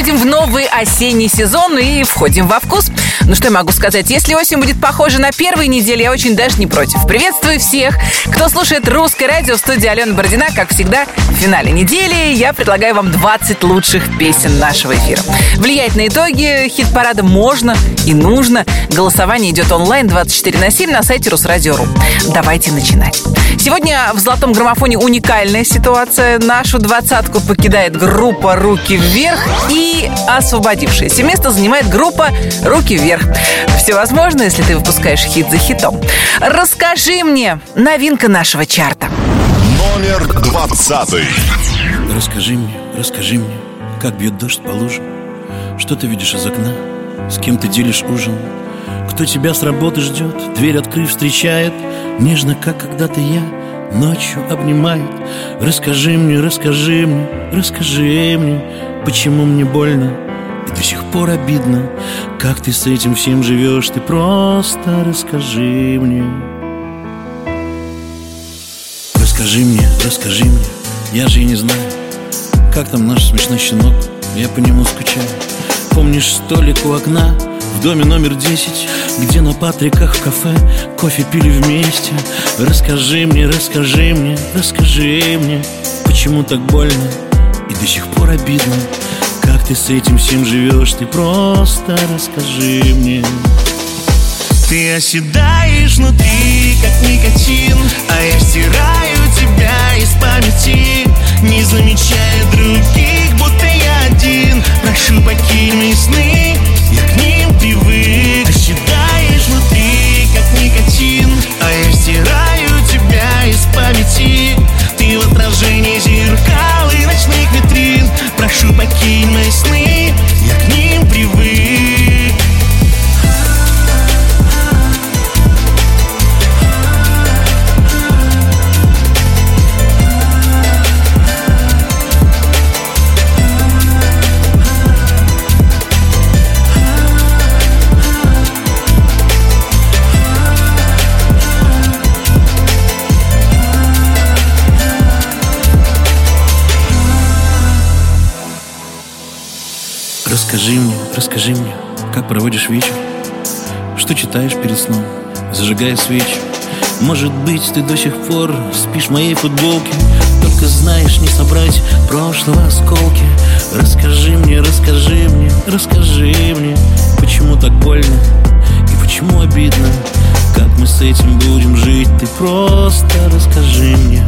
Входим в новый осенний сезон и входим во вкус. Ну что я могу сказать, если осень будет похожа на первые недели, я очень даже не против. Приветствую всех, кто слушает русское радио в студии Алена Бородина. Как всегда, в финале недели я предлагаю вам 20 лучших песен нашего эфира. Влиять на итоги хит-парада можно и нужно. Голосование идет онлайн 24 на 7 на сайте Русрадио.ру. Давайте начинать. Сегодня в «Золотом граммофоне» уникальная ситуация. Нашу двадцатку покидает группа «Руки вверх» и освободившееся место занимает группа «Руки вверх». Все возможно, если ты выпускаешь хит за хитом. Расскажи мне новинка нашего чарта. Номер двадцатый. Расскажи мне, расскажи мне, как бьет дождь по лужам Что ты видишь из окна, с кем ты делишь ужин Кто тебя с работы ждет, дверь открыв встречает Нежно, как когда-то я, ночью обнимает Расскажи мне, расскажи мне, расскажи мне Почему мне больно и до сих пор обидно? Как ты с этим всем живешь, ты просто расскажи мне. Расскажи мне, расскажи мне, я же и не знаю Как там наш смешной щенок, я по нему скучаю. Помнишь столик у окна в доме номер десять Где на Патриках в кафе кофе пили вместе? Расскажи мне, расскажи мне, расскажи мне Почему так больно до сих пор обидно Как ты с этим всем живешь, ты просто расскажи мне. Ты оседаешь внутри, как никотин А я стираю тебя из памяти Не замечая других, будто я один. Прошу, покинь мои сны, я к ним привык. Оседаешь внутри, как никотин А я стираю тебя из памяти. Ты в отражении Прошу, покинь мои сны, я к расскажи мне, как проводишь вечер? Что читаешь перед сном, зажигая свечи? Может быть, ты до сих пор спишь в моей футболке? Только знаешь не собрать прошлого осколки. Расскажи мне, расскажи мне, расскажи мне Почему так больно и почему обидно? Как мы с этим будем жить, ты просто расскажи мне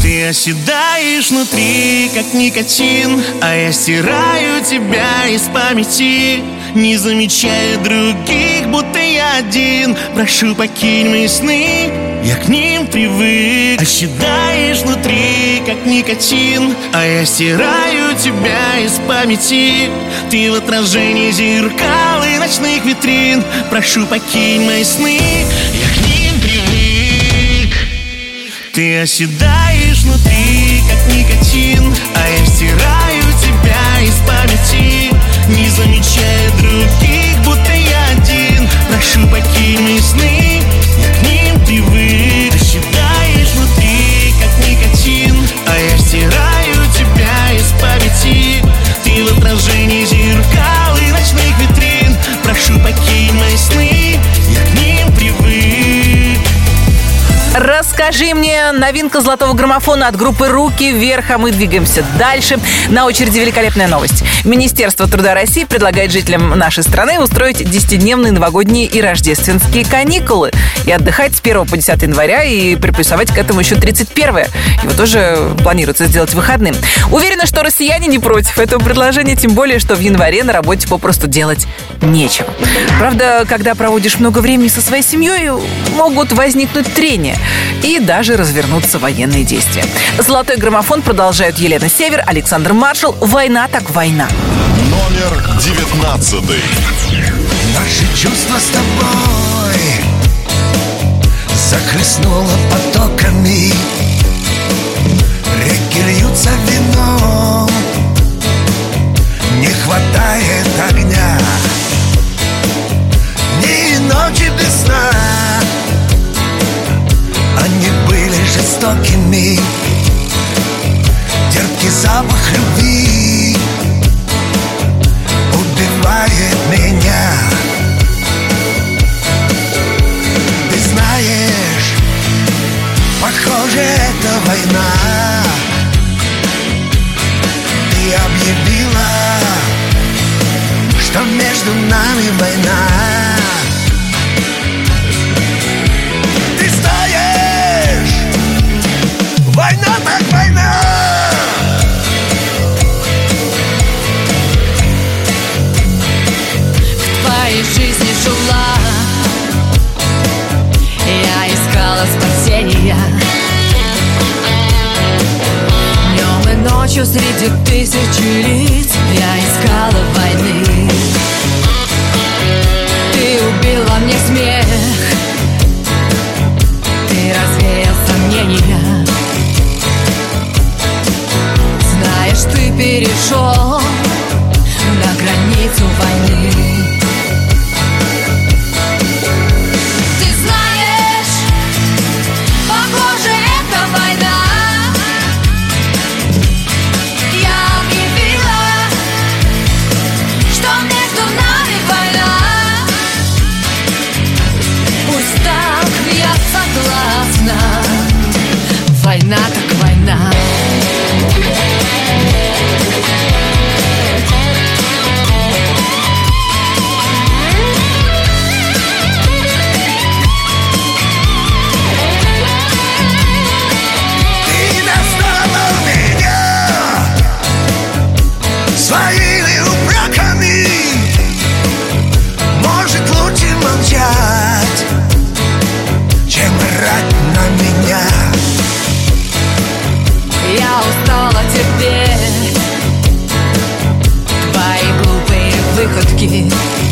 ты оседаешь внутри, как никотин А я стираю тебя из памяти. Не замечая других, будто я один. Прошу, покинь мои сны, я к ним привык. Оседаешь внутри, как никотин А я стираю тебя из памяти. Ты в отражении зеркал и ночных витрин. Прошу, покинь мои сны, Ты оседаешь внутри, как никотин А я стираю тебя из памяти Не замечая других, будто я один. Прошу, покинь сны, я к ним привык Расскажи мне новинка золотого граммофона от группы «Руки вверх», а мы двигаемся дальше. На очереди великолепная новость. Министерство труда России предлагает жителям нашей страны устроить 10-дневные новогодние и рождественские каникулы и отдыхать с 1 по 10 января и приплюсовать к этому еще 31 Его тоже планируется сделать выходным. Уверена, что россияне не против этого предложения, тем более, что в январе на работе попросту делать нечего. Правда, когда проводишь много времени со своей семьей, могут возникнуть трения и даже развернуться военные действия. Золотой граммофон продолжают Елена Север, Александр Маршал. Война так война. Номер девятнадцатый. Наши чувства с тобой Захлестнуло потоками Реки льются вином Не хватает огня Дни и ночи без сна они были жестокими. Терпкий запах любви Убивает меня. Ты знаешь, похоже, это война. Ты объявила, что между нами война. жила Я искала спасения. Днем и ночью среди тысячи лиц Я искала войны. Ты убила мне смех. Ты развеял сомнения. Знаешь, ты перешел forget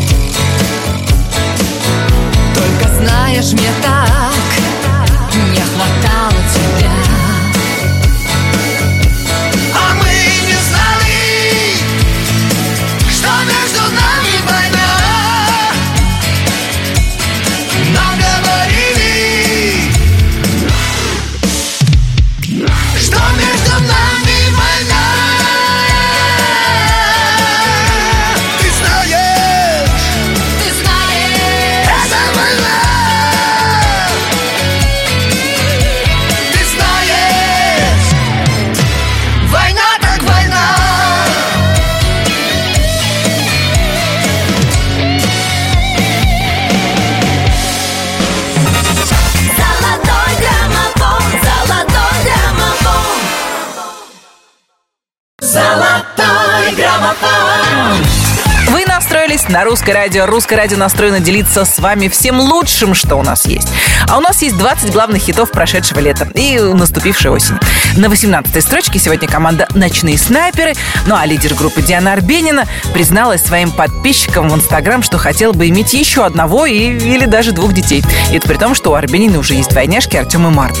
русское радио. Русское радио настроено делиться с вами всем лучшим, что у нас есть. А у нас есть 20 главных хитов прошедшего лета и наступившей осени. На 18-й строчке сегодня команда «Ночные снайперы». Ну а лидер группы Диана Арбенина призналась своим подписчикам в Инстаграм, что хотела бы иметь еще одного и, или даже двух детей. И это при том, что у Арбенина уже есть двойняшки Артем и Марта.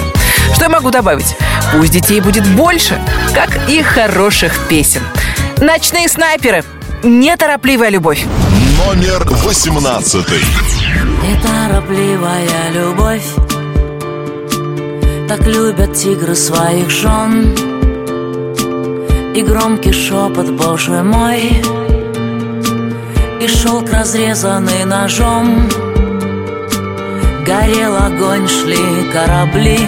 Что я могу добавить? Пусть детей будет больше, как и хороших песен. «Ночные снайперы» Неторопливая любовь. Номер 18. Неторопливая любовь. Так любят тигры своих жен. И громкий шепот, боже мой. И шелк, разрезанный ножом. Горел огонь, шли корабли.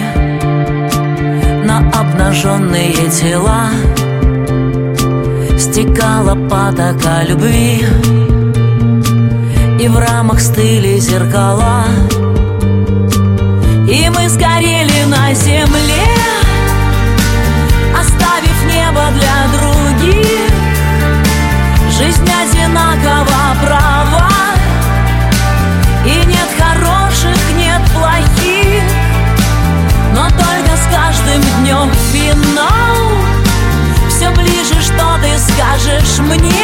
На обнаженные тела. Стекала потока любви И в рамах стыли зеркала. И мы сгорели на земле Оставив небо для других. Жизнь одинакова права. И нет хороших, нет плохих. Но только с каждым днем финал Все ближе, что ты скажешь мне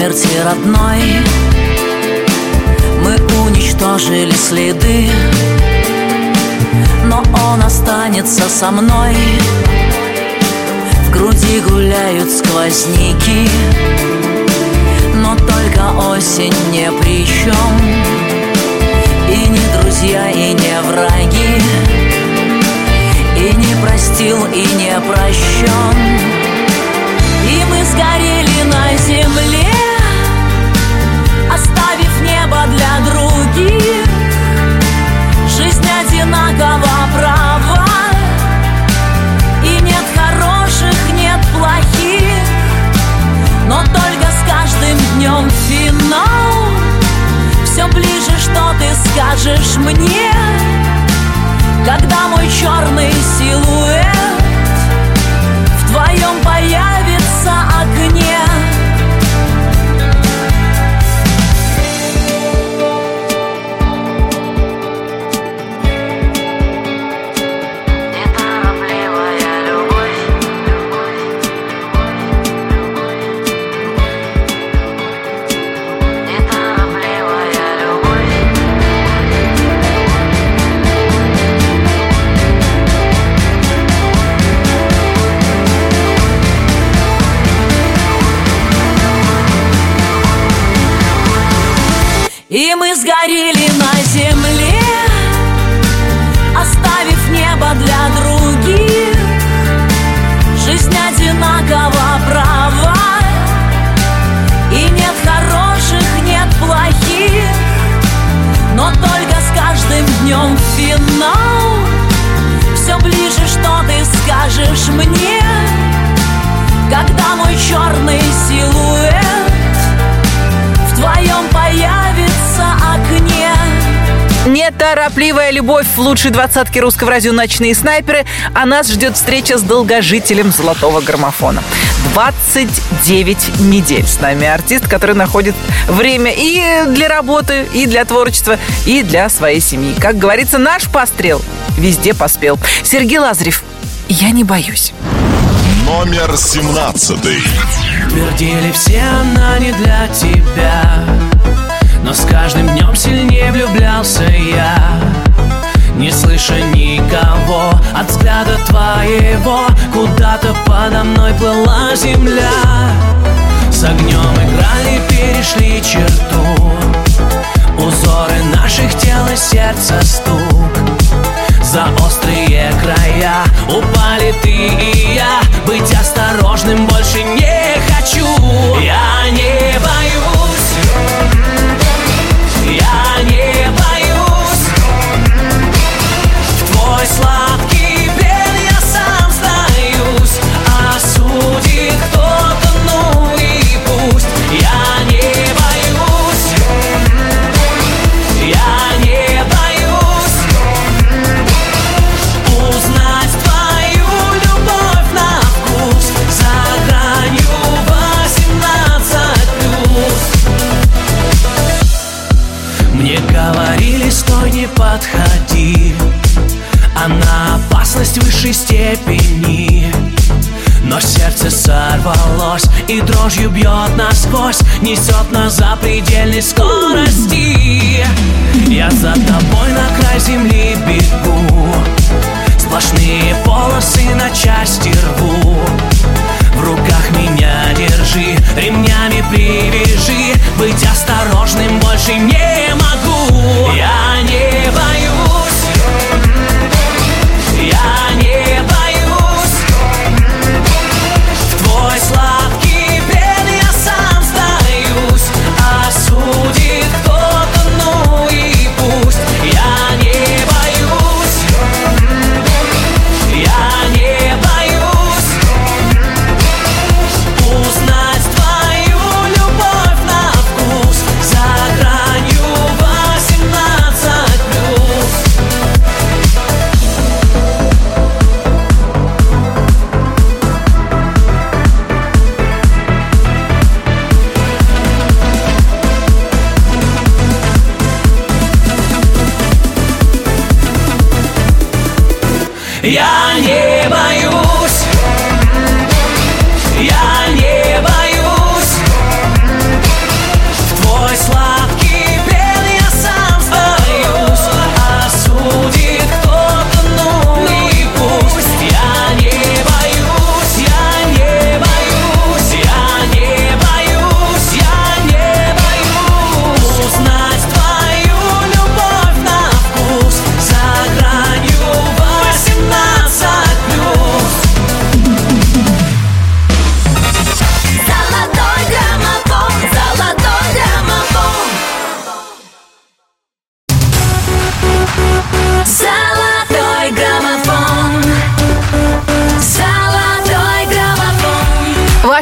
смерти родной. Мы уничтожили следы Но он останется со мной. В груди гуляют сквозняки Но только осень не при чем И не друзья, и не враги И не простил, и не прощен И мы сгорели на земле финал Все ближе, что ты скажешь мне Когда мой черный силуэт горели на земле Оставив небо для других. Жизнь одинакова права. И нет хороших, нет плохих. Но только с каждым днем финал. Все ближе, что ты скажешь мне Когда мой черный силуэт Неторопливая любовь в лучшей двадцатке русского радио «Ночные снайперы», а нас ждет встреча с долгожителем золотого граммофона. 29 недель с нами артист, который находит время и для работы, и для творчества, и для своей семьи. Как говорится, наш пострел везде поспел. Сергей Лазарев, я не боюсь. Номер 17. Твердили все, она не для тебя Но с каждым днем сильнее влюблялся я. Не слыша никого от взгляда твоего Куда-то подо мной плыла земля. С огнем играли, перешли черту. Узоры наших тел и сердца стук. За острые края Упали ты и я. Быть осторожным больше не хочу. Я высшей степени. Но сердце сорвалось и дрожью бьет насквозь Несет на запредельной скорости. Я за тобой на край земли бегу Сплошные полосы на части рву. В руках меня держи, ремнями привяжи Быть осторожным больше не могу. Я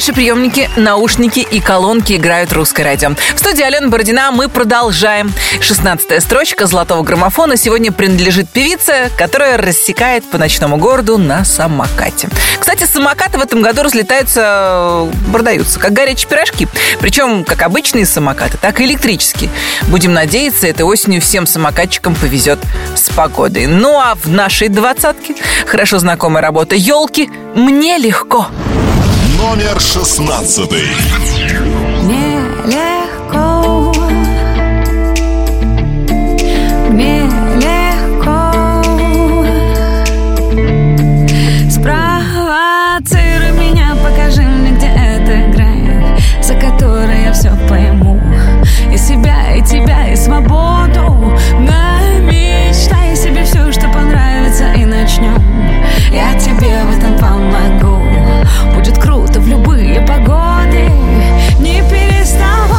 Ваши приемники, наушники и колонки играют русское радио. В студии Алена Бородина мы продолжаем. 16 строчка золотого граммофона сегодня принадлежит певице, которая рассекает по ночному городу на самокате. Кстати, самокаты в этом году разлетаются, продаются, как горячие пирожки. Причем как обычные самокаты, так и электрические. Будем надеяться, этой осенью всем самокатчикам повезет с погодой. Ну а в нашей двадцатке хорошо знакомая работа «Елки» «Мне легко». Номер 16. Мне легко, мне легко. Спровоцируй меня, покажи мне, где эта грань За которой я все пойму. И себя, и тебя, и свободу. Намечтай себе все, что понравится, и начнем Я тебе в этом помогу Будет круто в любые погоды. Не переставай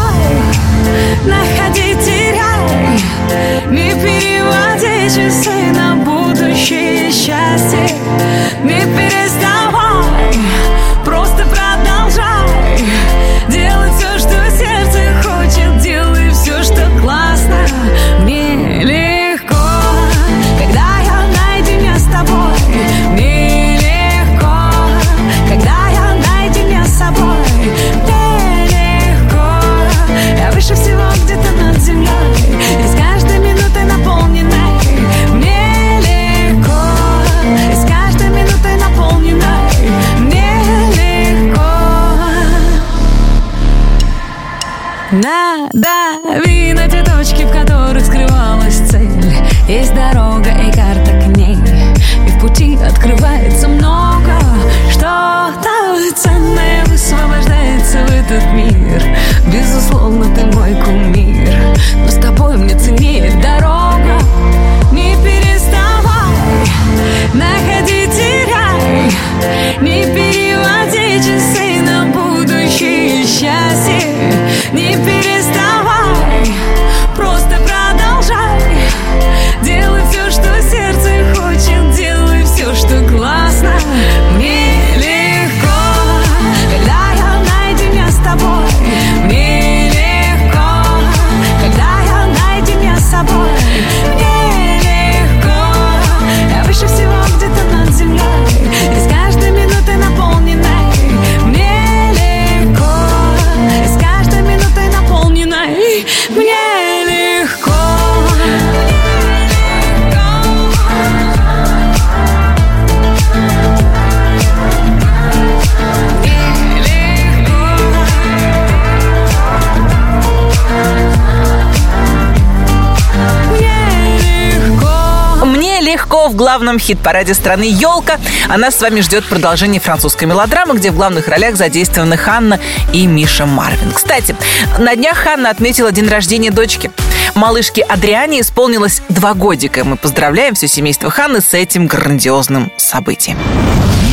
главном хит-параде страны «Елка». А нас с вами ждет продолжение французской мелодрамы, где в главных ролях задействованы Ханна и Миша Марвин. Кстати, на днях Ханна отметила день рождения дочки. Малышке Адриане исполнилось два годика. Мы поздравляем все семейство Ханны с этим грандиозным событием.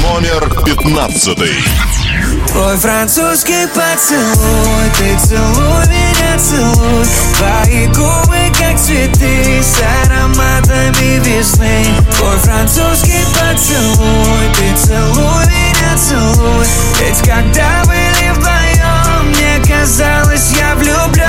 Номер пятнадцатый. Твой французский поцелуй Ты целуй меня, целуй Твои губы, как цветы С ароматами весны Твой французский поцелуй Ты целуй меня, целуй Ведь когда были вдвоем Мне казалось, я влюблен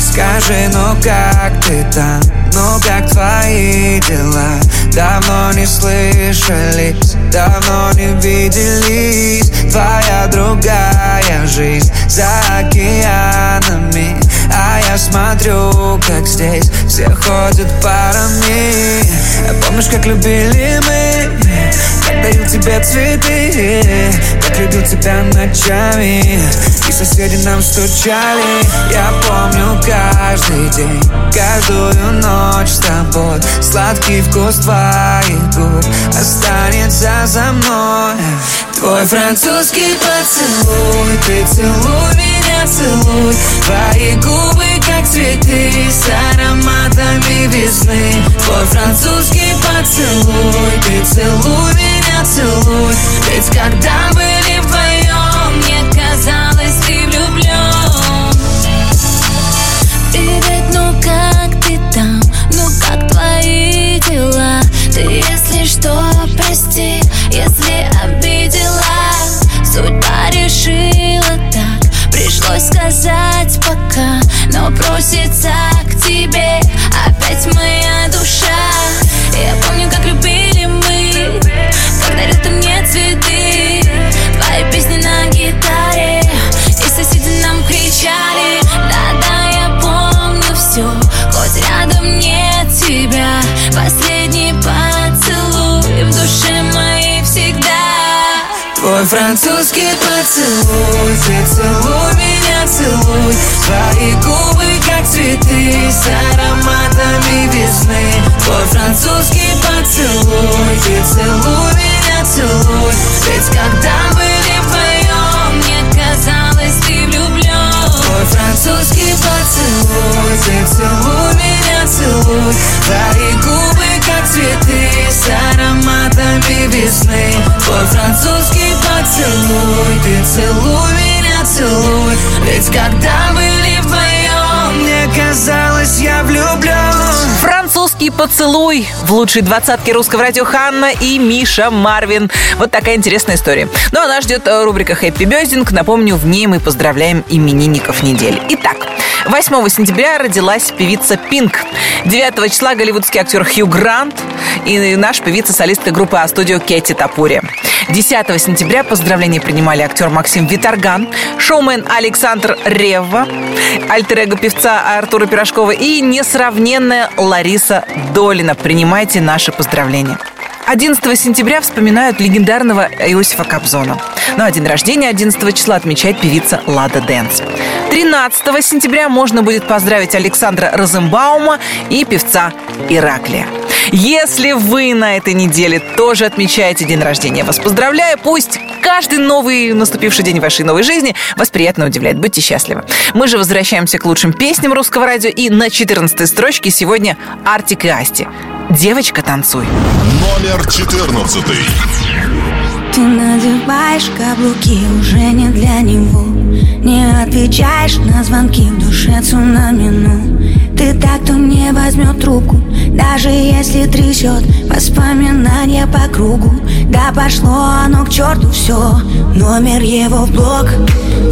Скажи, ну как ты там? Ну как твои дела? Давно не слышались, давно не виделись. Твоя другая жизнь за океанами А я смотрю, как здесь все ходят парами. Помнишь, как любили мы? Как дарил тебе цветы? Как любил тебя ночами? И соседи нам стучали. Я помню каждый день Каждую ночь с тобой. Сладкий вкус твоих губ Останется за мной. Твой французский поцелуй Ты целуй меня, целуй Твои губы как цветы С ароматами весны. Твой французский поцелуй. Ты целуй меня, целуй. Ведь когда были вдвоем Мне казалось, ты влюблен Привет, ну как ты там? Ну как твои дела? Ты, пришлось сказать пока Но просится к тебе. Опять моя душа. Я Твой французский поцелуй Ты целуй меня, целуй. Твои губы как цветы С ароматами весны. Твой французский поцелуй Ты целуй меня, целуй. Ведь когда были вдвоем Мне казалось, ты влюблен Твой французский поцелуй Ты целуй меня, целуй. Твои губы как цветы С ароматами весны Ты целуй меня, целуй Ведь когда были вдвоем Мне казалось, я влюблен Французский поцелуй в лучшей двадцатке русского радио Ханна и Миша Марвин. Вот такая интересная история. Ну а нас ждет э, рубрика «Хэппи Бездинг». Напомню, в ней мы поздравляем именинников недели. Итак, 8 сентября родилась певица Пинк. 9 числа голливудский актер Хью Грант и наша певица-солистка группы А-студио Кэти Тапури. 10 сентября поздравления принимали актер Максим Виторган, шоумен Александр Ревва, альтер певца Артура Пирожкова и несравненная Лариса Долина. Принимайте наши поздравления. 11 сентября вспоминают легендарного Иосифа Кобзона. Ну а день рождения 11 числа отмечает певица Лада Дэнс. 13 сентября можно будет поздравить Александра Розенбаума и певца Ираклия. Если вы на этой неделе тоже отмечаете день рождения, вас поздравляю. Пусть каждый новый наступивший день вашей новой жизни вас приятно удивляет. Будьте счастливы. Мы же возвращаемся к лучшим песням русского радио. И на 14 строчке сегодня Артик и Асти. Девочка, танцуй. Номер 14. Ты надеваешь каблуки уже не для него Не отвечаешь на звонки в душе цунами ну Ты так, кто не возьмет трубку. Даже если трясет воспоминания по кругу. Да пошло оно к черту все Номер его в блог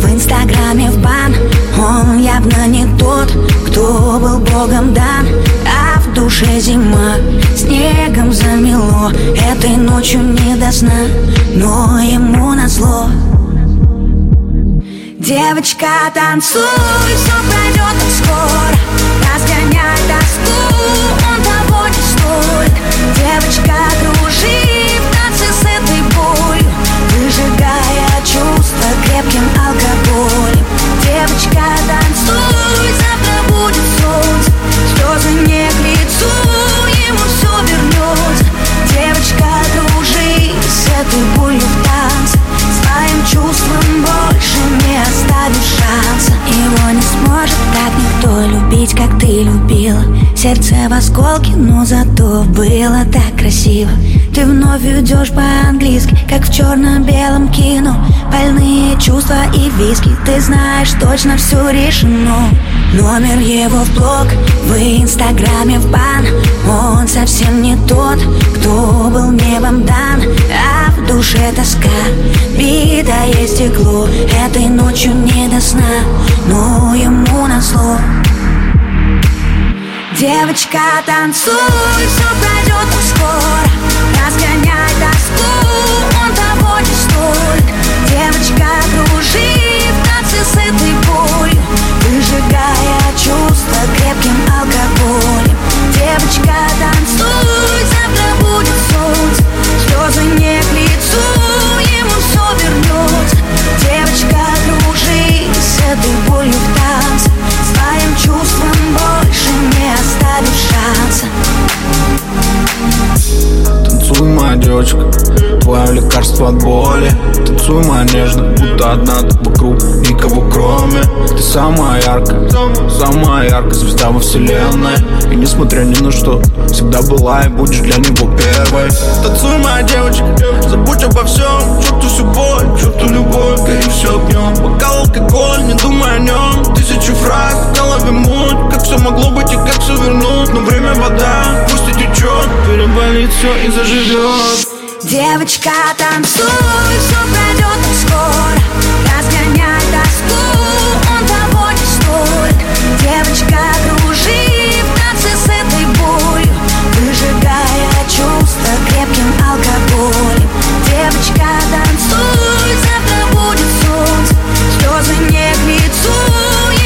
В инстаграме в бан. Он явно не тот, кто был богом дан А в душе зима Снегом замело. Этой ночью не до сна Но ему назло Девочка, танцуй, все пройдет скоро. Разгоняй тоску, он того не стоит Девочка, кружи в танце с этой болью Выжигая чувства крепким алкоголем Девочка, танцуй, завтра будет солнце. Слезы не к лицу, ему все вернется Девочка, кружи с этой болью в танце. Своим чувством любить, как ты любила Сердце в осколке, но зато было так красиво. Ты вновь идешь по-английски, как в черно-белом кино. Больные чувства и виски, ты знаешь, точно все решено. Номер его в блог, в инстаграме в бан. Он совсем не тот, кто был небом дан. А в душе тоска, битое стекло Этой ночью не до сна, но ему назло Девочка, танцуй, все пройдет так скоро Разгоняй тоску, он того не стоит Девочка, кружи в танце этой болью Выжигая чувства крепким алкоголем. Девочка, танцуй, завтра будет солнце. Слезы не девочка, твое лекарство от боли. Танцуй, моя нежная, будто одна ты вокруг Никого кроме. Ты самая яркая, самая яркая звезда во вселенной. И несмотря ни на что, всегда была и будешь для него первой. Танцуй, моя девочка, забудь обо всем. Черту всю боль, черту любовь, гори все огнем Бокал алкоголь, не думай о нем Тысячу фраз, в голове муть. Как все могло быть и как все вернуть? Но время вода, пусть и течет Переболит все и заживет Девочка, танцуй, все пройдет скоро Разгоняй тоску, он того не стоит Девочка, кружи в танце с этой болью Выжигая чувства крепким алкоголем. Девочка, танцуй, завтра будет солнце. Слезы не к лицу,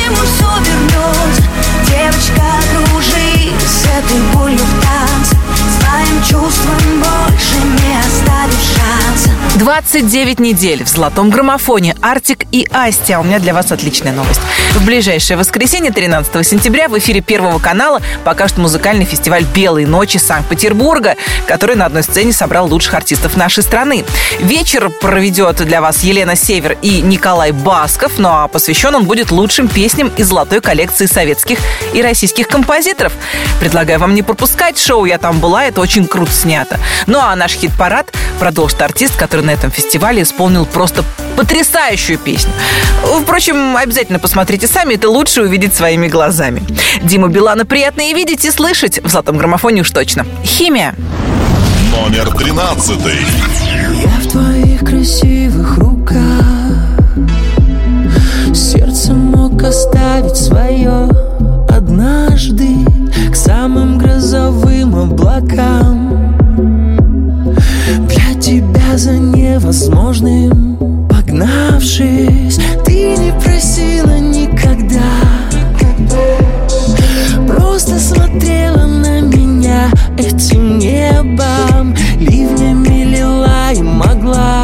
ему все вернется Девочка, кружи с этой болью в танце. Своим чувством шанса 29 недель в золотом граммофоне Артик и Асти. А у меня для вас отличная новость. В ближайшее воскресенье, 13 сентября, в эфире Первого канала покажет музыкальный фестиваль «Белые ночи» Санкт-Петербурга, который на одной сцене собрал лучших артистов нашей страны. Вечер проведет для вас Елена Север и Николай Басков, ну а посвящен он будет лучшим песням из золотой коллекции советских и российских композиторов. Предлагаю вам не пропускать шоу «Я там была», это очень круто снято. Ну а наш хит-парад продолжит артист, который на этом фестивале исполнил просто потрясающую песню. Впрочем, обязательно посмотрите сами, это лучше увидеть своими глазами. Дима Билана приятно и видеть, и слышать. В золотом граммофоне уж точно. Химия. Номер 13. Я в твоих красивых руках Сердце мог оставить свое однажды К самым грозовым облакам за невозможным Погнавшись, ты не просила никогда. Просто смотрела на меня этим небом Ливнями лила и могла.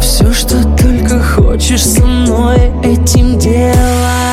Все, что только хочешь со мной этим делать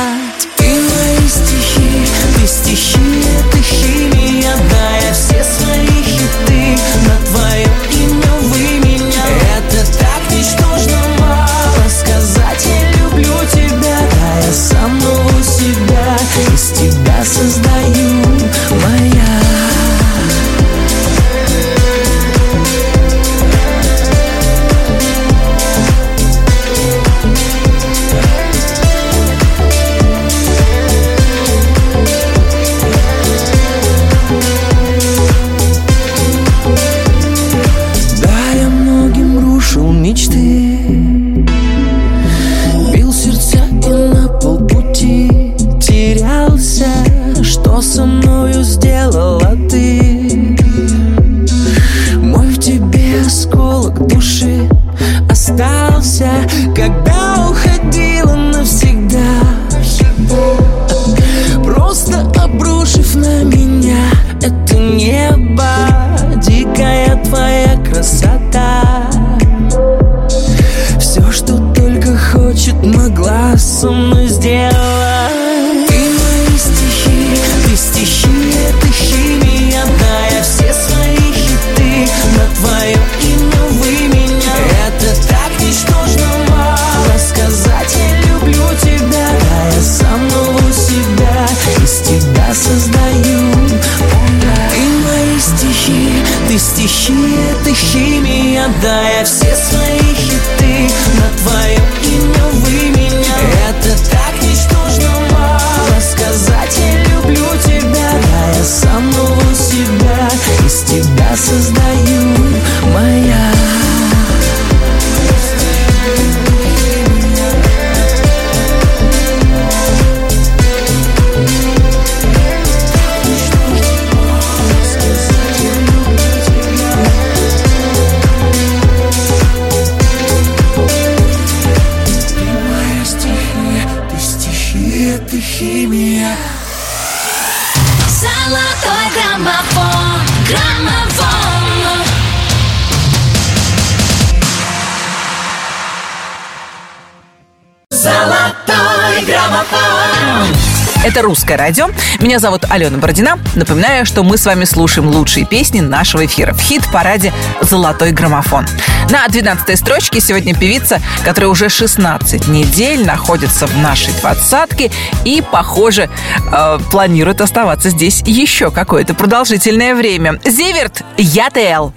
«Русское радио». Меня зовут Алена Бородина. Напоминаю, что мы с вами слушаем лучшие песни нашего эфира в хит-параде «Золотой граммофон». На 12 строчке сегодня певица, которая уже 16 недель находится в нашей двадцатке и, похоже, э, планирует оставаться здесь еще какое-то продолжительное время. Зиверт, я ТЛ.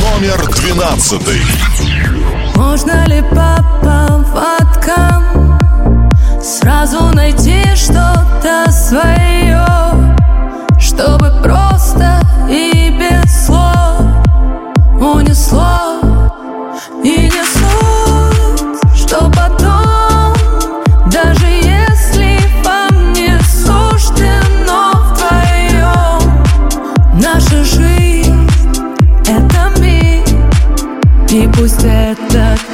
Номер двенадцатый. Можно ли по поводкам Сразу найти что-то свое Чтобы просто и без слов Унесло и не суть Что потом Даже если вам не суждено вдвоем Наша жизнь — это миг и пусть этот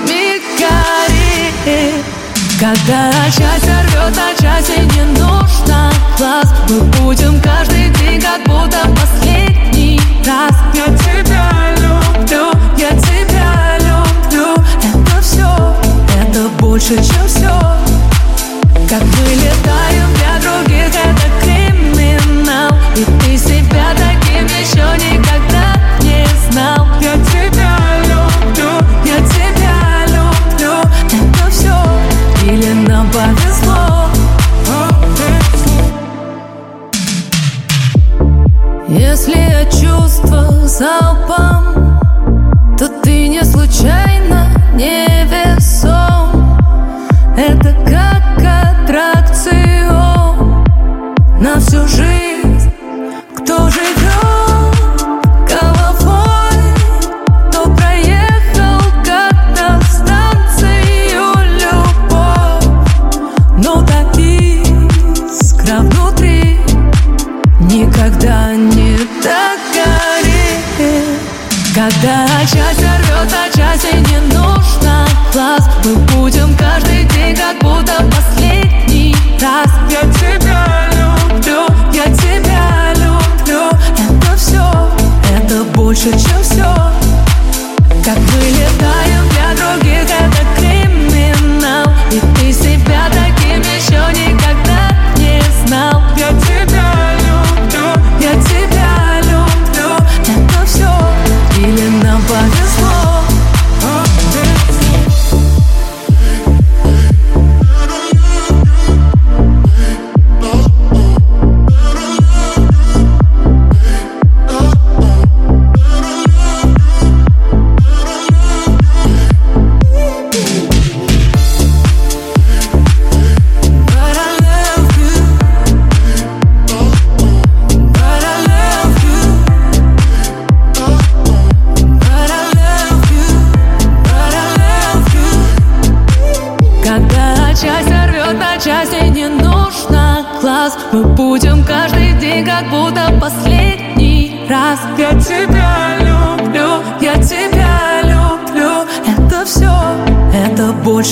Когда часть рвет, а части не нужно. Глаз Мы будем каждый день как будто последний раз. Я тебя люблю, я тебя люблю. Это все, это больше, чем все Как мы летаем чувства залпом Когда часть рвет, а части не нужно. Глаз Мы будем каждый день как будто последний раз. Я тебя люблю, я тебя люблю. Это все, это больше, чем все Как мы летаем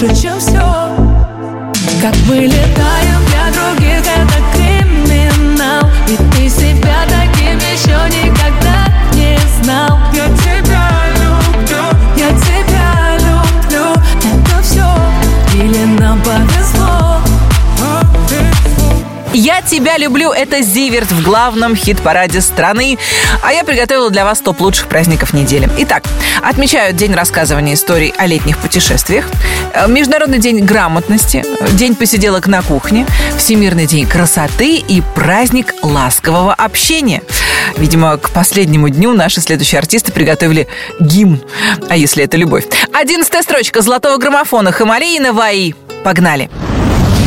это больше, «Я тебя люблю» — это Зиверт в главном хит-параде страны. А я приготовила для вас топ лучших праздников недели. Итак, отмечают День рассказывания историй о летних путешествиях, э, Международный день грамотности, День посиделок на кухне, Всемирный день красоты и праздник ласкового общения. Видимо, к последнему дню наши следующие артисты приготовили гимн. А если это любовь? Одиннадцатая строчка золотого граммофона Хамалеи Наваи. Погнали.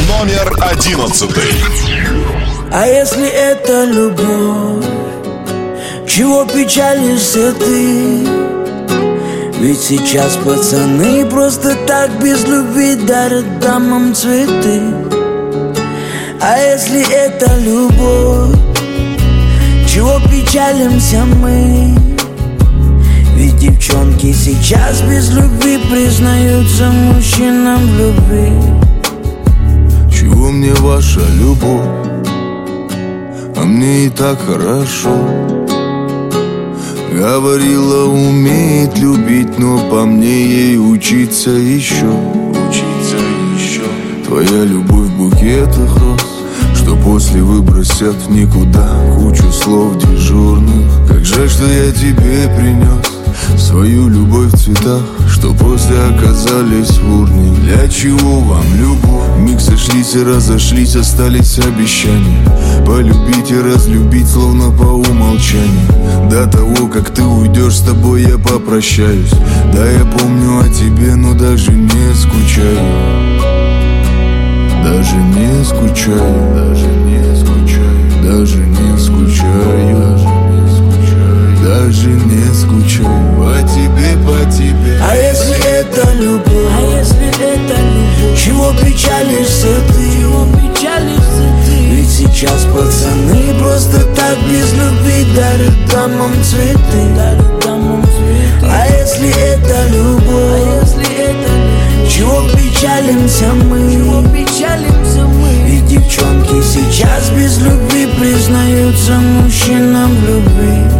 Номер одиннадцатый. А если это любовь, чего печалишься ты? Ведь сейчас пацаны просто так без любви дарят дамам цветы. А если это любовь, чего печалимся мы? Ведь девчонки сейчас без любви признаются мужчинам в любви. Чего мне ваша любовь? А мне и так хорошо. Говорила, умеет любить, но по мне ей учиться еще. Учиться еще. Твоя любовь в букетах роз Что после выбросят в никуда. Кучу слов дежурных. Как жаль, что я тебе принес Свою любовь в цветах, что после оказались в урне. Для чего вам любовь? Миг сошлись и разошлись, остались обещания. Полюбить и разлюбить, словно по умолчанию. До того, как ты уйдешь, с тобой я попрощаюсь. Да, я помню о тебе, но даже не скучаю. Даже не скучаю, даже не даже не скучаю по тебе, по тебе. А если это любовь? А если это любовь? Чего печалишься ты? Чего печалишься ты? Ведь сейчас пацаны просто так без любви дарят дамам цветы. Дарят дамам цветы. А если это любовь? А если это любовь? Чего печалимся мы? Чего печалимся мы? Ведь девчонки сейчас без любви признаются мужчинам в любви.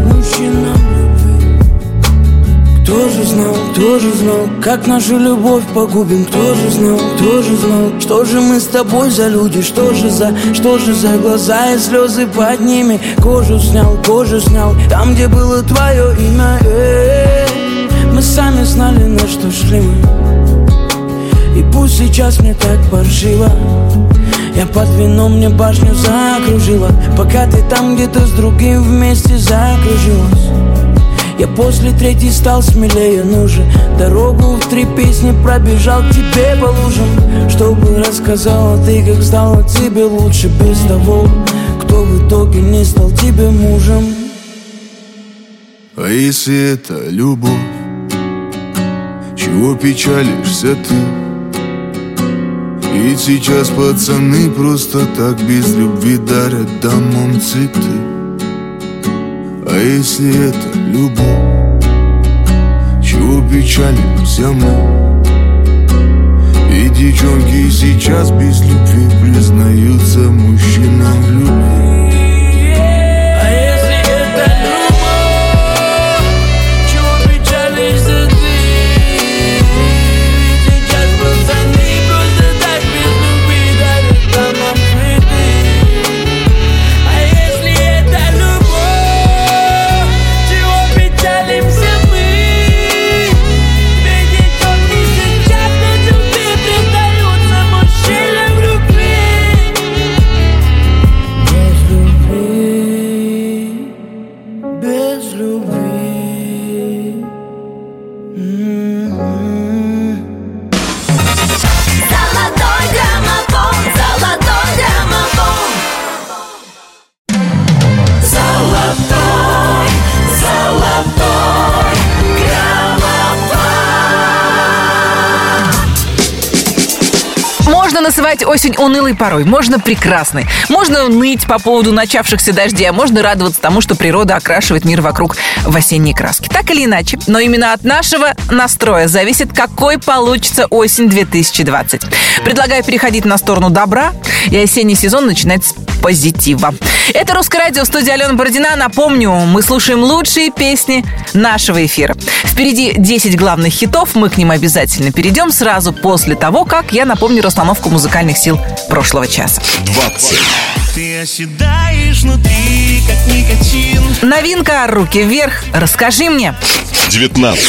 Кто же знал, как нашу любовь погубим. Кто же знал, кто же знал, что же мы с тобой за люди Что же за, что же за глаза и слезы под ними. Кожу снял, кожу снял, там где было твое имя. Э, Мы сами знали, на что шли. Мы И пусть сейчас мне так паршиво. Я под вином мне башню закружила Пока ты там где-то с другим вместе закружилась я после третьей стал смелее, ну же Дорогу в три песни пробежал к тебе по лужам. Чтобы рассказала ты, как стало тебе лучше Без того, кто в итоге не стал тебе мужем. А если это любовь, чего печалишься ты? Ведь сейчас пацаны просто так без любви дарят дамам цветы А если это любовь, чего печалимся мы? И девчонки сейчас без любви признаются мужчинам в любви осень унылой порой, можно прекрасной. Можно ныть по поводу начавшихся дождей, а можно радоваться тому, что природа окрашивает мир вокруг в осенние краски. Так или иначе, но именно от нашего настроя зависит, какой получится осень 2020. Предлагаю переходить на сторону добра и осенний сезон начинать с позитива. Это «Русское радио» в студии Алена Бородина. Напомню, мы слушаем лучшие песни нашего эфира. Впереди 10 главных хитов, мы к ним обязательно перейдем сразу после того, как я напомню расстановку музыкальных сил прошлого часа. 20. Ты оседаешь внутри, как никотин. Новинка «Руки вверх». Расскажи мне. 19.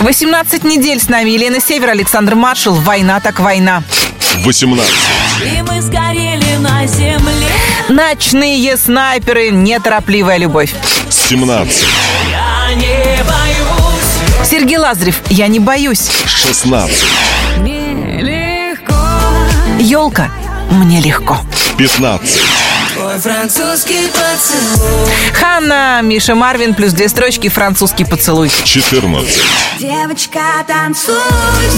18 недель с нами Елена Север, Александр Маршал. «Война так война». 18. И мы земле Ночные снайперы. Неторопливая любовь. 17. Я не боюсь Сергей Лазарев. Я не боюсь. 16. Нелегко. Елка. Мне легко. 15. Французский поцелуй Ханна, Миша Марвин, плюс две строчки, французский поцелуй. 14. Девочка, танцуй.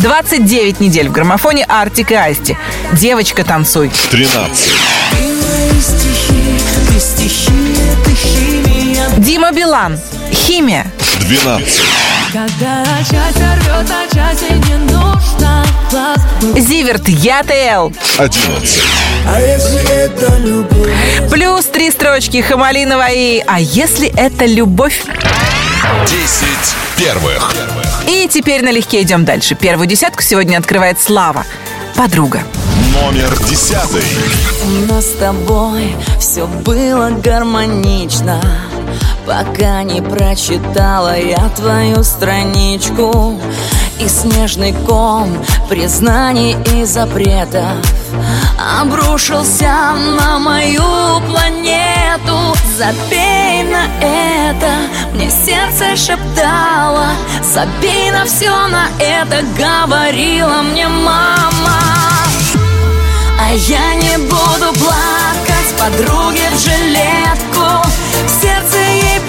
29 недель в граммофоне Артик и Асти. Девочка, танцуй. 13. Ты мои стихи, ты стихи, ты химия Дима Билан. Химия. 12. Когда счастье рвет, а счастье не нужно глаз. Зиверт, я ТЛ. 11. А если это любовь? Плюс три строчки Хамалинова и «А если это любовь?» 10 первых. И теперь налегке идем дальше. Первую десятку сегодня открывает Слава. Подруга. Номер 10. У нас с тобой все было гармонично Пока не прочитала я твою страничку И снежный ком признаний и запретов. Обрушился на мою планету. Забей на это, мне сердце шептало. Забей на все на это, говорила мне мама. А я не буду плакать подруге в жилетку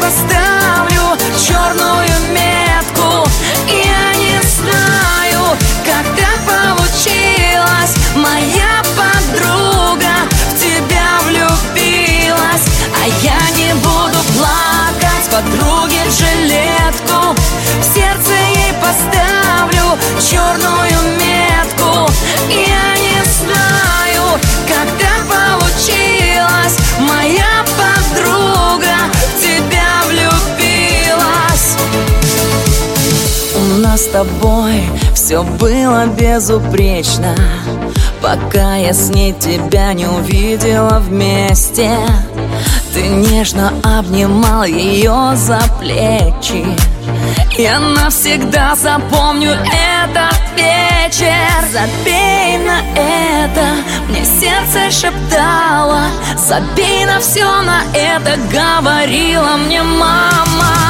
поставлю черную метку. Я не знаю, как так получилось. Моя подруга в тебя влюбилась. А я не буду плакать подруге жилетку. В сердце ей поставлю черную с тобой все было безупречно. Пока я с ней тебя не увидела вместе Ты нежно обнимал ее за плечи. Я навсегда запомню этот вечер. Забей на это, мне сердце шептало. Забей на все на это, говорила мне мама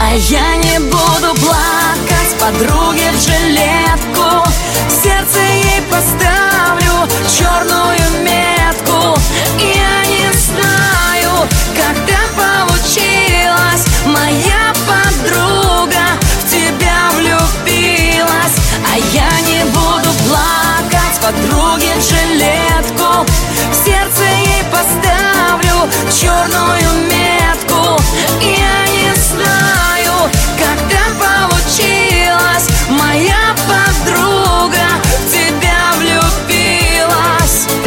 а я не буду плакать подруге в жилетку. В сердце ей поставлю черную метку. Я не знаю, так получилось. Моя подруга в тебя влюбилась. А я не буду плакать подруге в жилетку. В сердце ей поставлю черную метку. И я знаю, так получилось Моя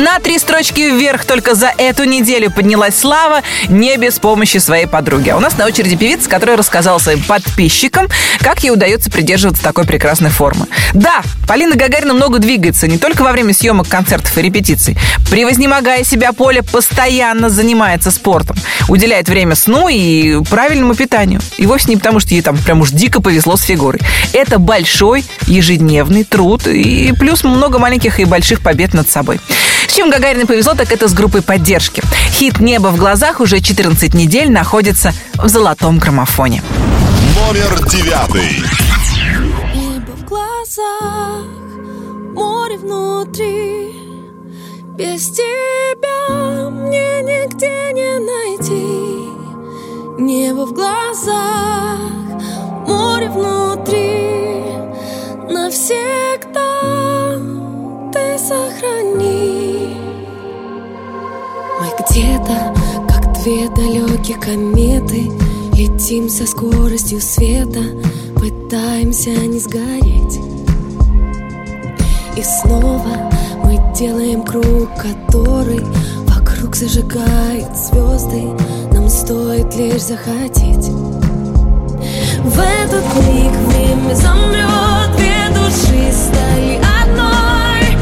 На три строчки вверх только за эту неделю поднялась Слава не без помощи своей подруги. А у нас на очереди певица, которая рассказала своим подписчикам, как ей удается придерживаться такой прекрасной формы. Да, Полина Гагарина много двигается, не только во время съемок концертов и репетиций. Превознемогая себя Поля постоянно занимается спортом. Уделяет время сну и правильному питанию. И вовсе не потому, что ей там прям уж дико повезло с фигурой. Это большой ежедневный труд и плюс много маленьких и больших побед над собой. С чем Гагариной повезло, так это с группой поддержки. Хит «Небо в глазах» уже 14 недель находится в золотом граммофоне. Номер 9. Небо в глазах, море внутри Без тебя мне нигде не найти Небо в глазах, море внутри Навсегда далекие кометы Летим со скоростью света Пытаемся не сгореть. И снова мы делаем круг, который Вокруг зажигает звезды. Нам стоит лишь захотеть. В этот миг время замрет Две души стали одной.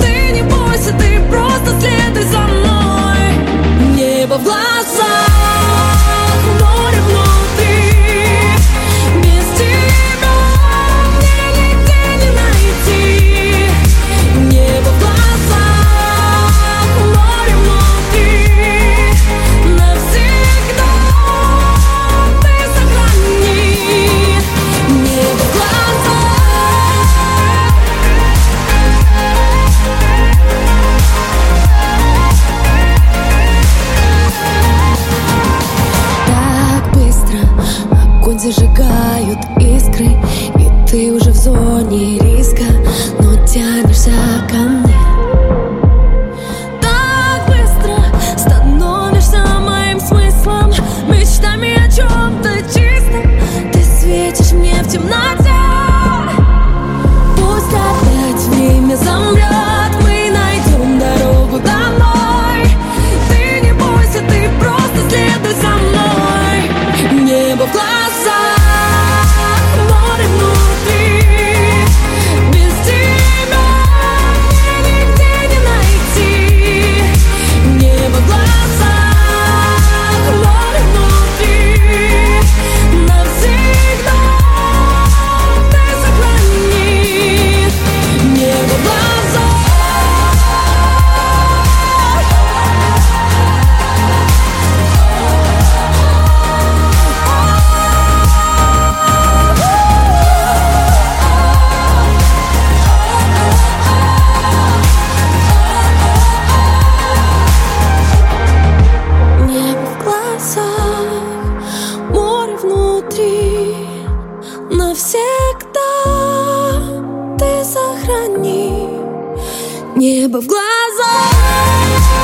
Ты не бойся, ты просто следуй за мной. Небо в глазах, внутри Навсегда. Ты сохрани Небо в глазах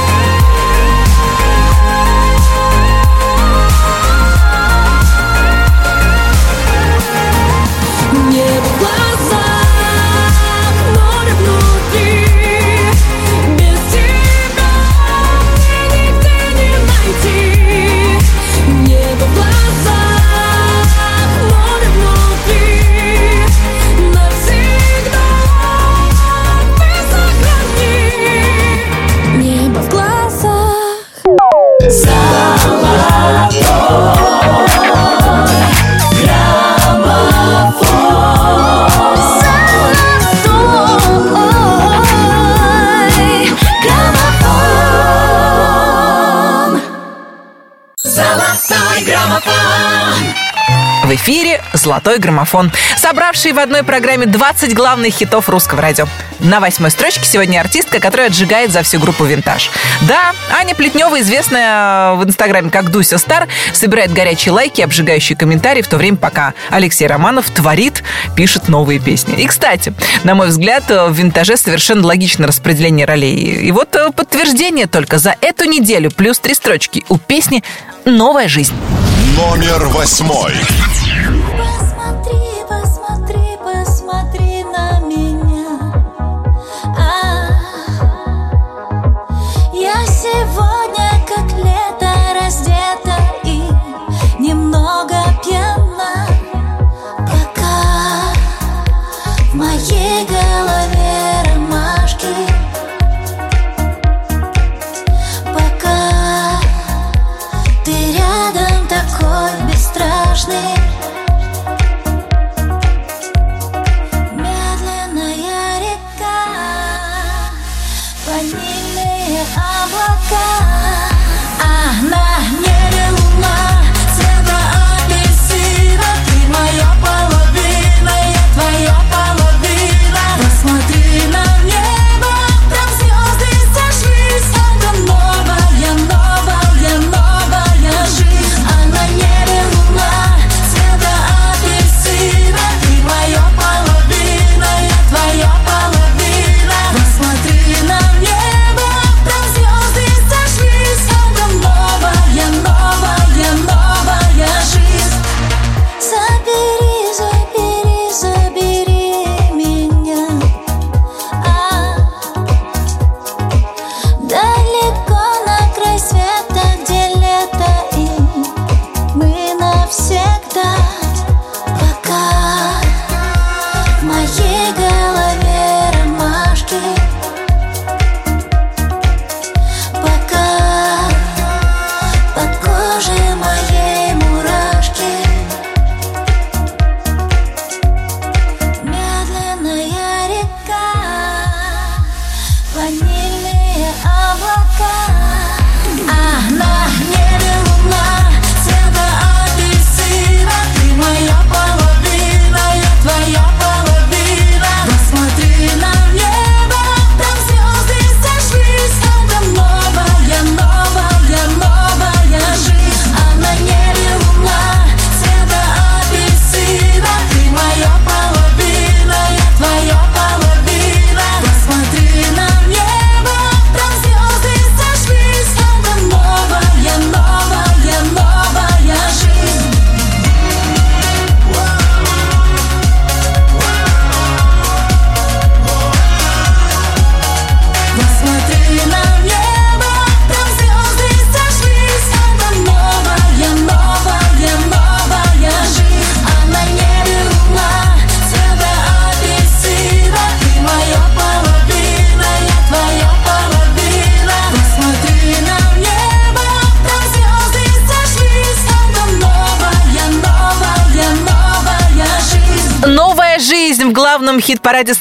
В эфире «Золотой граммофон», собравший в одной программе 20 главных хитов русского радио. На восьмой строчке сегодня артистка, которая отжигает за всю группу «Винтаж». Да, Аня Плетнева, известная в инстаграме как Дуся Стар, собирает горячие лайки, обжигающие комментарии, в то время пока Алексей Романов творит, пишет новые песни. И, кстати, на мой взгляд, в «Винтаже» совершенно логично распределение ролей. И вот э, подтверждение только за эту неделю плюс три строчки у песни «Новая жизнь». Номер восьмой.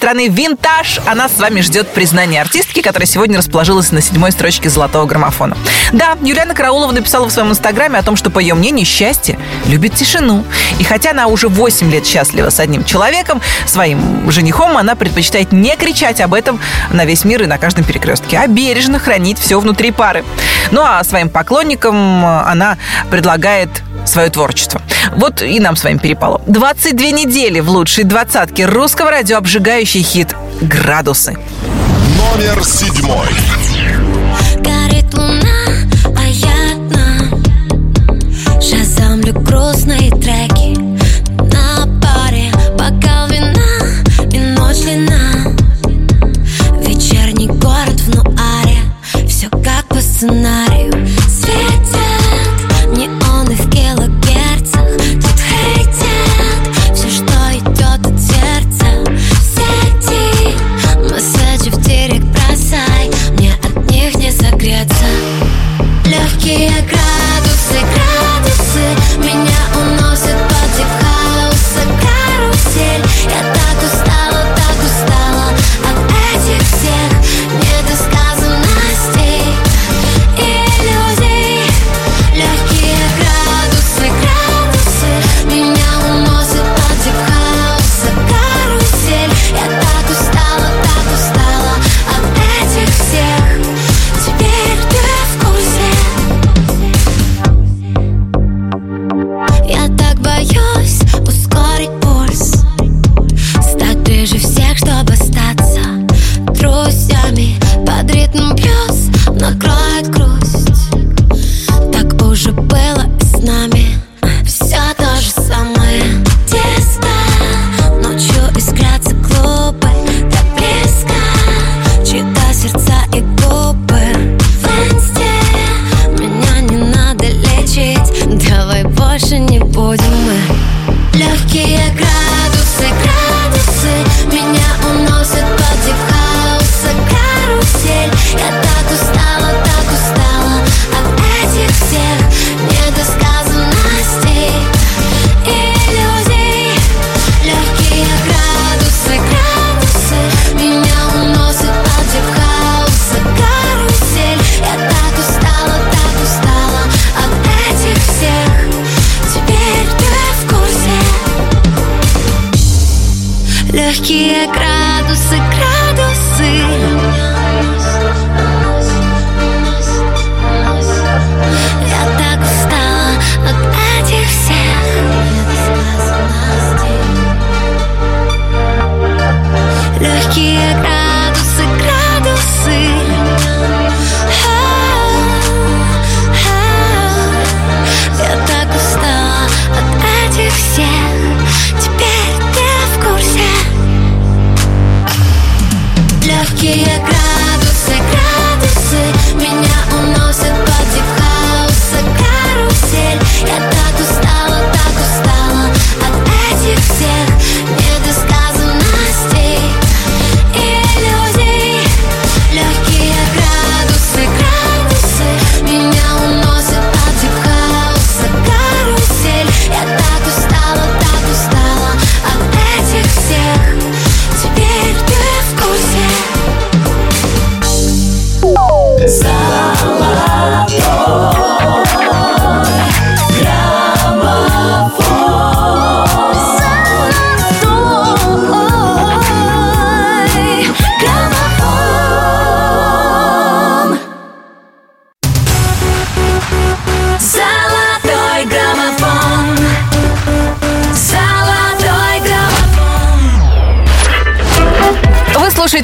Страны «Винтаж». Она с вами ждет признания артистки, которая сегодня расположилась на седьмой строчке золотого граммофона. Да, Юлиана Караулова написала в своем инстаграме о том, что, по ее мнению, счастье любит тишину. И хотя она уже 8 лет счастлива с одним человеком, своим женихом, она предпочитает не кричать об этом на весь мир и на каждом перекрестке, а бережно хранить все внутри пары. Ну а своим поклонникам она предлагает свое творчество. Вот и нам с вами перепало. 22 недели в лучшей двадцатке русского радио обжигающий хит «Градусы». Номер седьмой. Горит луна, а я одна Шазамлю грустные треки На паре бокал вина и ночь длина Вечерний город в нуаре Все как по сценарию Легкие градусы,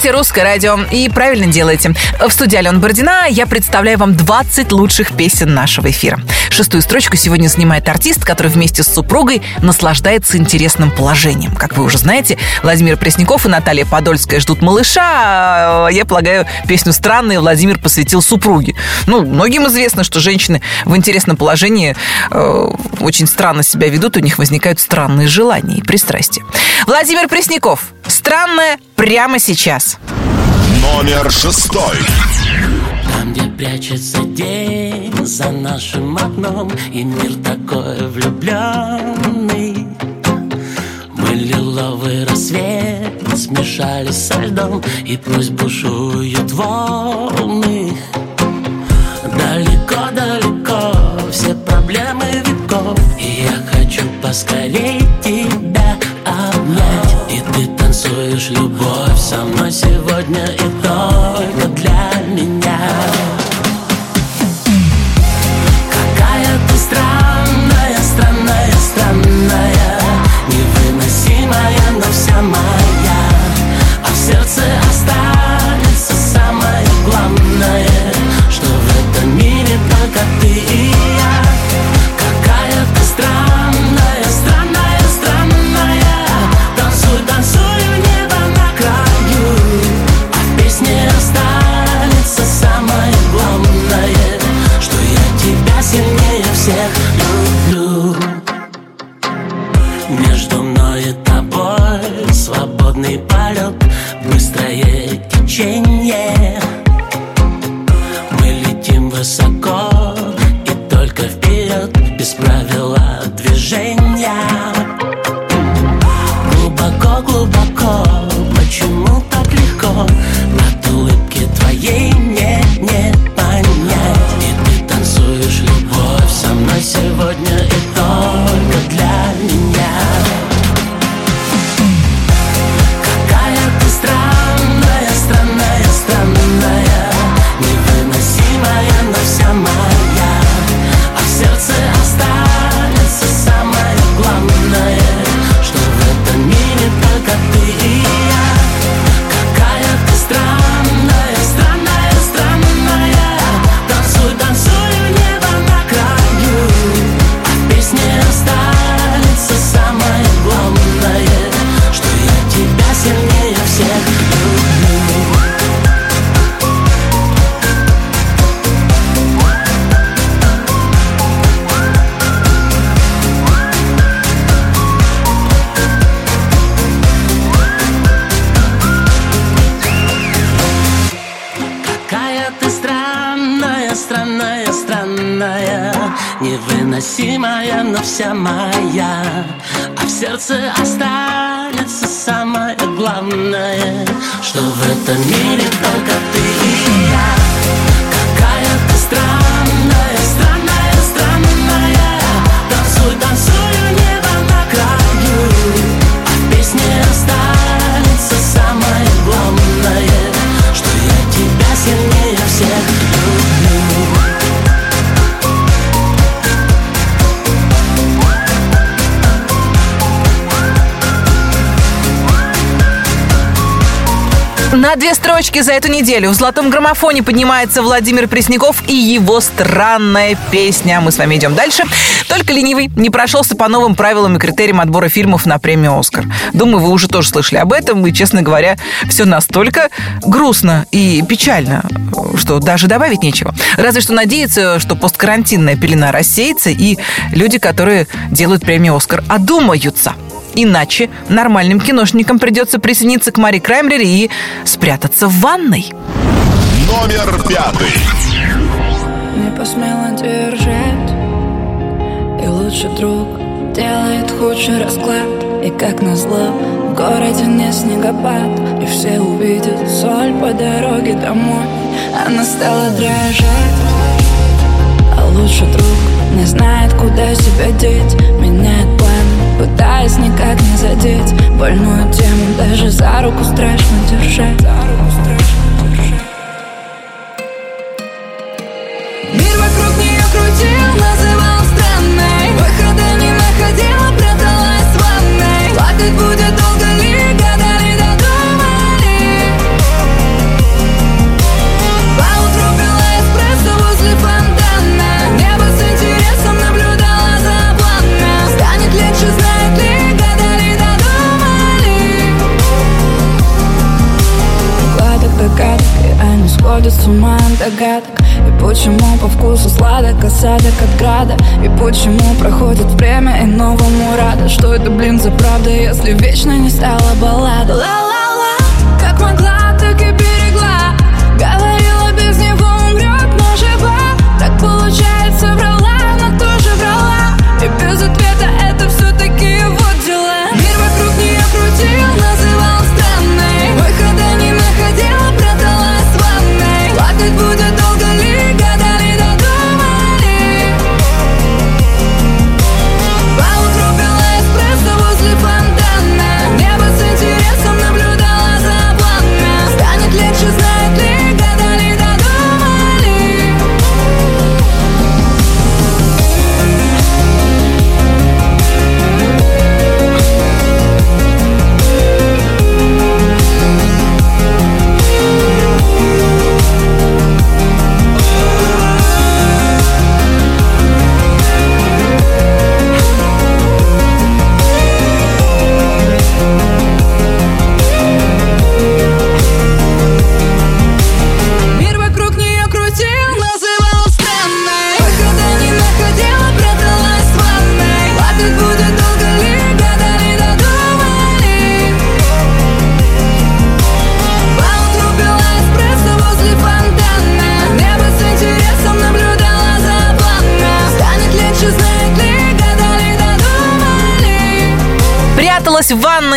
слушаете «Русское радио» и правильно делаете. В студии Алена Бородина я представляю вам 20 лучших песен нашего эфира. Шестую строчку сегодня занимает артист, который вместе с супругой наслаждается интересным положением. Как вы уже знаете, Владимир Пресняков и Наталья Подольская ждут малыша. а, Я полагаю, песню «Странные» Владимир посвятил супруге. Ну, многим известно, что женщины в интересном положении э, очень странно себя ведут, у них возникают странные желания и пристрастия. Владимир Пресняков. Странное прямо сейчас. Номер шестой. Там, где прячется день за нашим окном И мир такой влюбленный. Мы лиловый рассвет смешались со льдом И пусть бушуют волны. Далеко-далеко все проблемы веков И я хочу поскорей тебя обнять. И ты танцуешь любовь со мной сегодня и только для меня А в сердце останется самое главное Что в этом мире только ты и я. Какая ты странная, На две строчки за эту неделю в «Золотом граммофоне» поднимается Владимир Пресняков и его странная песня. Мы с вами идем дальше. Только ленивый не прошелся по новым правилам и критериям отбора фильмов на премию «Оскар». Думаю, вы уже тоже слышали об этом. И, честно говоря, все настолько грустно и печально, что даже добавить нечего. Разве что надеяться, что посткарантинная пелена рассеется, и люди, которые делают премию «Оскар», одумаются. Иначе нормальным киношникам придется присоединиться к Мари Краймбрери и спрятаться в ванной. Номер пятый. Не посмела держать. И лучший друг делает худший расклад. И как назло в городе не снегопад. И все увидят соль по дороге домой. Она стала дрожать. А лучший друг не знает, куда себя деть. Планы, пытаясь никак не задеть Больную тему даже за руку страшно держать сходят с ума догадок. И почему по вкусу сладок осадок от града? И почему проходит время и новому рада? Что это, блин, за правда, если вечно не стала баллада? Ла-ла-ла, как могла, так и берегла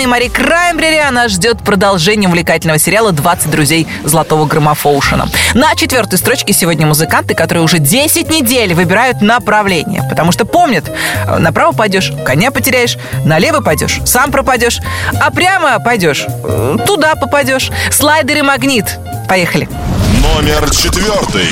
Мари Краймбрери. Она ждет продолжения увлекательного сериала «20 друзей золотого граммофоушена». На четвертой строчке сегодня музыканты, которые уже 10 недель выбирают направление. Потому что помнят, направо пойдешь, коня потеряешь, налево пойдешь, сам пропадешь, а прямо пойдешь, туда попадешь. Слайдер и магнит. Поехали. Номер четвертый.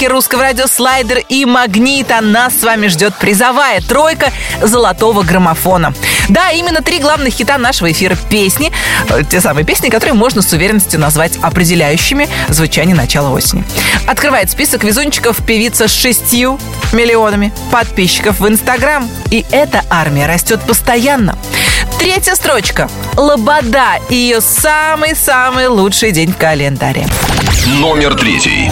Двадцатки русского радио «Слайдер» и «Магнит». А нас с вами ждет призовая тройка золотого граммофона. Да, именно три главных хита нашего эфира песни. Э, те самые песни, которые можно с уверенностью назвать определяющими звучание начала осени. Открывает список везунчиков певица с шестью миллионами подписчиков в Инстаграм. И эта армия растет постоянно. Третья строчка. Лобода. Ее самый-самый лучший день в календаре. Номер третий.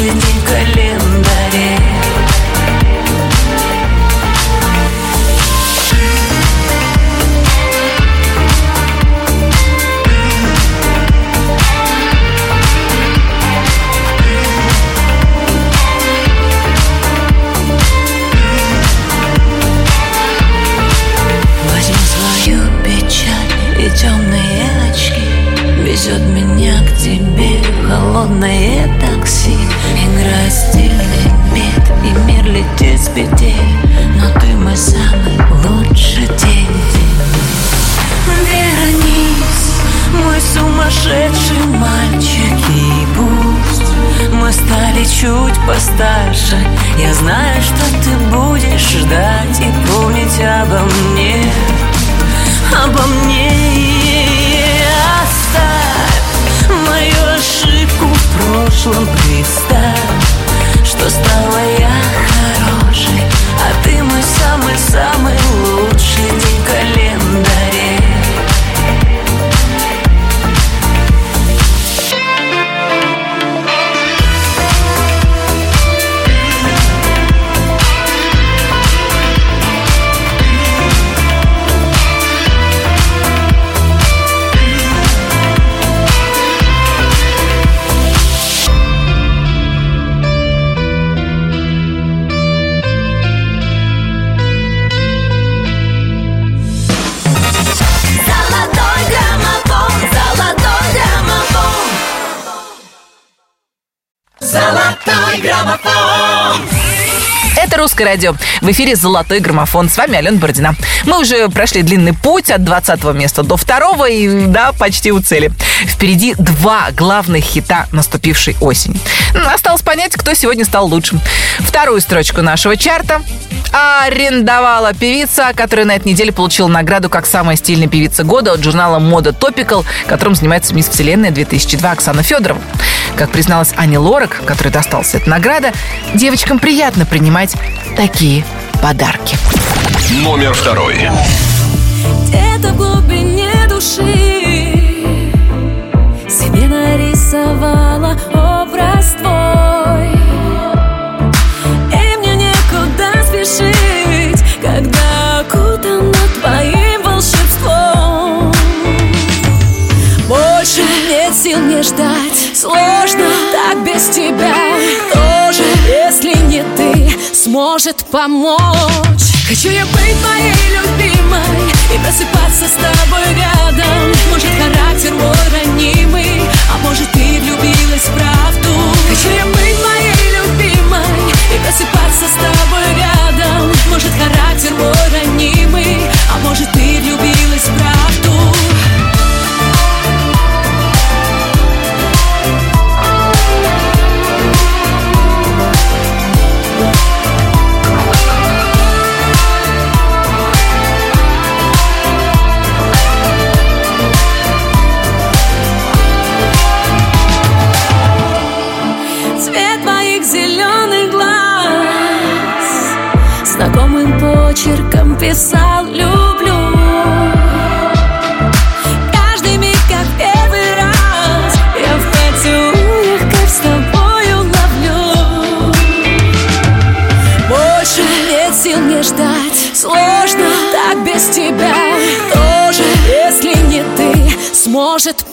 Лучший день «Русское радио». В эфире «Золотой граммофон». С вами Алена Бородина. Мы уже прошли длинный путь от 20 места до второго и, да, почти у цели. Впереди два главных хита наступившей осени. Осталось понять, кто сегодня стал лучшим. Вторую строчку нашего чарта арендовала певица, которая на этой неделе получила награду как самая стильная певица года от журнала «Мода Топикал», которым занимается «Мисс Вселенная 2002» Оксана Федорова. Как призналась Аня Лорак, которой досталась эта награда, девочкам приятно принимать такие подарки. Номер второй. Где-то в глубине души. Себе нарисовала образ твой. И мне некуда спешить Когда окутана твоим волшебством. Больше нет сил мне ждать Сложно так без тебя. Тоже, если не ты Сможет помочь. Хочу я быть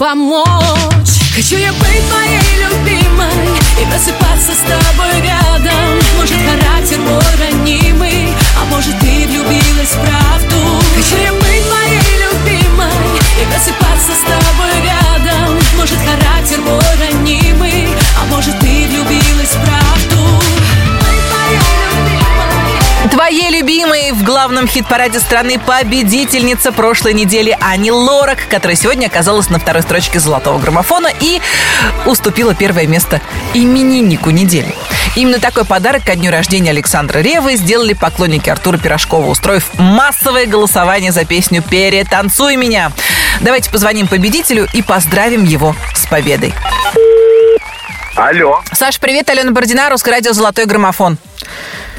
Сможет главном хит-параде страны победительница прошлой недели Ани Лорак, которая сегодня оказалась на второй строчке золотого граммофона и уступила первое место имениннику недели. Именно такой подарок ко дню рождения Александра Ревы сделали поклонники Артура Пирожкова, устроив массовое голосование за песню «Перетанцуй меня». Давайте позвоним победителю и поздравим его с победой. Алло. Саш, привет, Алена Бородина, Русское радио «Золотой граммофон».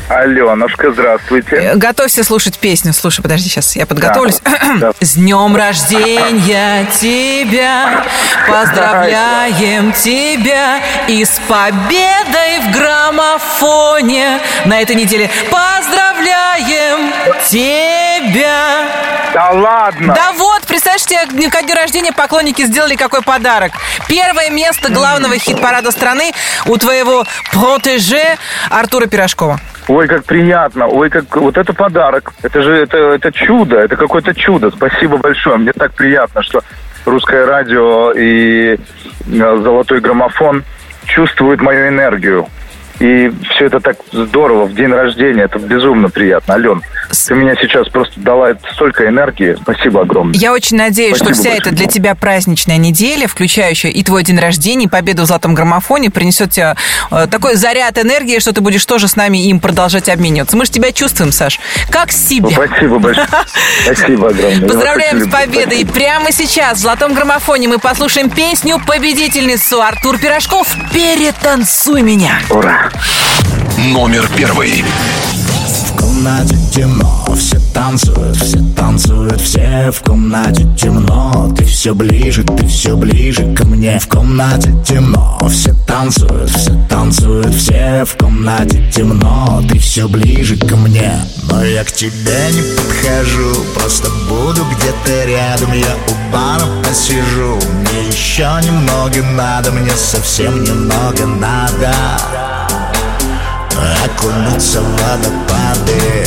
Аленушка, здравствуйте. Э, Готовься слушать песню. Слушай, подожди, сейчас я подготовлюсь. Да. С днем рождения тебя, поздравляем тебя и с победой в граммофоне на этой неделе. Поздравляем тебя. Да ладно. Да вот, представляешь, тебе ко дню рождения поклонники сделали какой подарок. Первое место главного хит-парада страны у твоего протеже Артура Пирожкова. Ой, как приятно. Ой, как вот это подарок. Это же это, это чудо. Это какое-то чудо. Спасибо большое. Мне так приятно, что русское радио и э, золотой граммофон чувствуют мою энергию. И все это так здорово в день рождения. Это безумно приятно. Ален, ты меня сейчас просто дала столько энергии. Спасибо огромное. Я очень надеюсь, Спасибо что вся большое. эта для тебя праздничная неделя, включающая и твой день рождения, и победу в золотом граммофоне, принесет тебе э, такой заряд энергии, что ты будешь тоже с нами им продолжать обмениваться. Мы же тебя чувствуем, Саш, как себе. Спасибо большое. Спасибо огромное. Поздравляем с победой. И прямо сейчас в золотом граммофоне мы послушаем песню победительницу Артур Пирожков «Перетанцуй меня». Ура! Номер первый. В комнате темно, все танцуют, все танцуют, все в комнате темно. Ты все ближе, ты все ближе ко мне. В комнате темно, все танцуют, все танцуют, все в комнате темно. Ты все ближе ко мне, но я к тебе не подхожу, просто буду где-то рядом. Я у бара посижу, мне еще немного надо, мне совсем немного надо окунуться в водопады.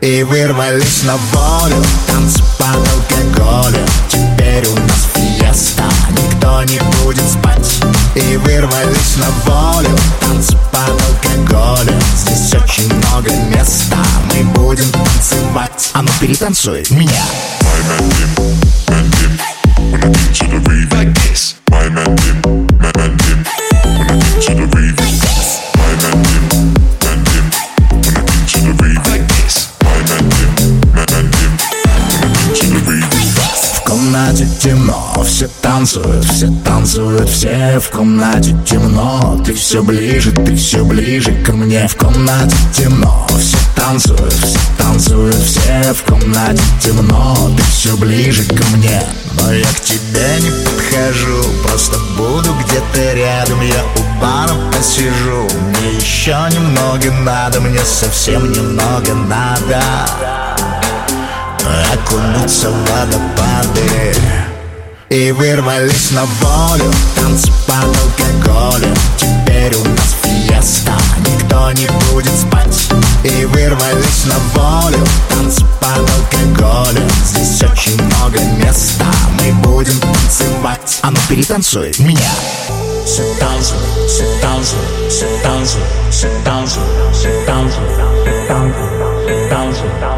И вырвались на волю, танцы под алкоголем Теперь у нас фиеста, никто не будет спать. И вырвались на волю, танцы под алкоголем Здесь очень много места, мы будем танцевать. А ну перетанцуй меня. В темно, все танцуют, все танцуют, все в комнате темно. Ты все ближе, ты все ближе ко мне. В комнате темно, все танцуют, все танцуют, все в комнате темно. Ты все ближе ко мне, но я к тебе не подхожу, просто буду где-то рядом. Я у бара посижу, мне еще немного надо, мне совсем немного надо окунуться в водопады И вырвались на волю, танцы под алкоголем Теперь у нас фиеста, никто не будет спать И вырвались на волю, танцы под алкоголем Здесь очень много места, мы будем танцевать А ну перетанцуй меня Все танцуют, все танцуют, все танцуют, все танцуют, все танцуют, все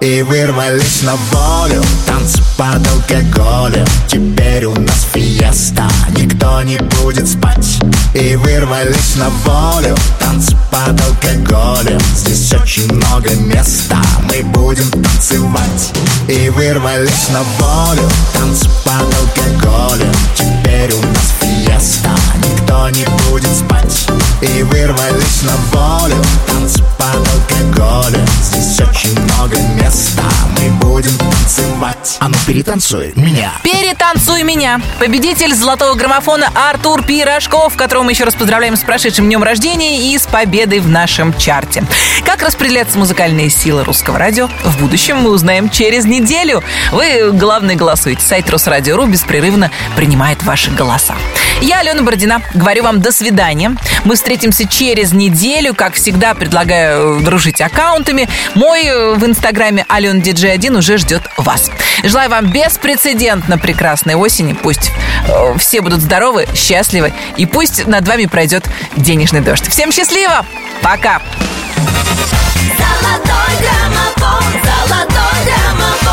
И вырвались на волю, танцы под алкоголем Теперь у нас фиеста, никто не будет спать. И вырвались на волю, танцы под алкоголем Здесь очень много места, мы будем танцевать. И вырвались на волю, танцы под алкоголем Теперь у нас фиеста, никто не будет спать И вырвались на волю, танцы под алкоголем Здесь очень много места, мы будем танцевать А ну перетанцуй меня Перетанцуй меня. Победитель золотого граммофона Артур Пирожков, которого мы еще раз поздравляем с прошедшим днем рождения и с победой в нашем чарте. Как распределяться музыкальные силы русского радио в будущем мы узнаем через неделю. Вы, главное, голосуете. Сайт Росрадио.ру беспрерывно принимает ваши голоса. Я, Алена Бородина, говорю вам до свидания. Мы встретимся через неделю. Как всегда, предлагаю э, дружить аккаунтами. Мой э, в инстаграме Ален Диджей 1 уже ждет вас. Желаю вам беспрецедентно прекрасной осени. Пусть э, все будут здоровы, счастливы. И пусть над вами пройдет денежный дождь. Всем счастливо! Пока! Золотой граммофон, золотой граммофон.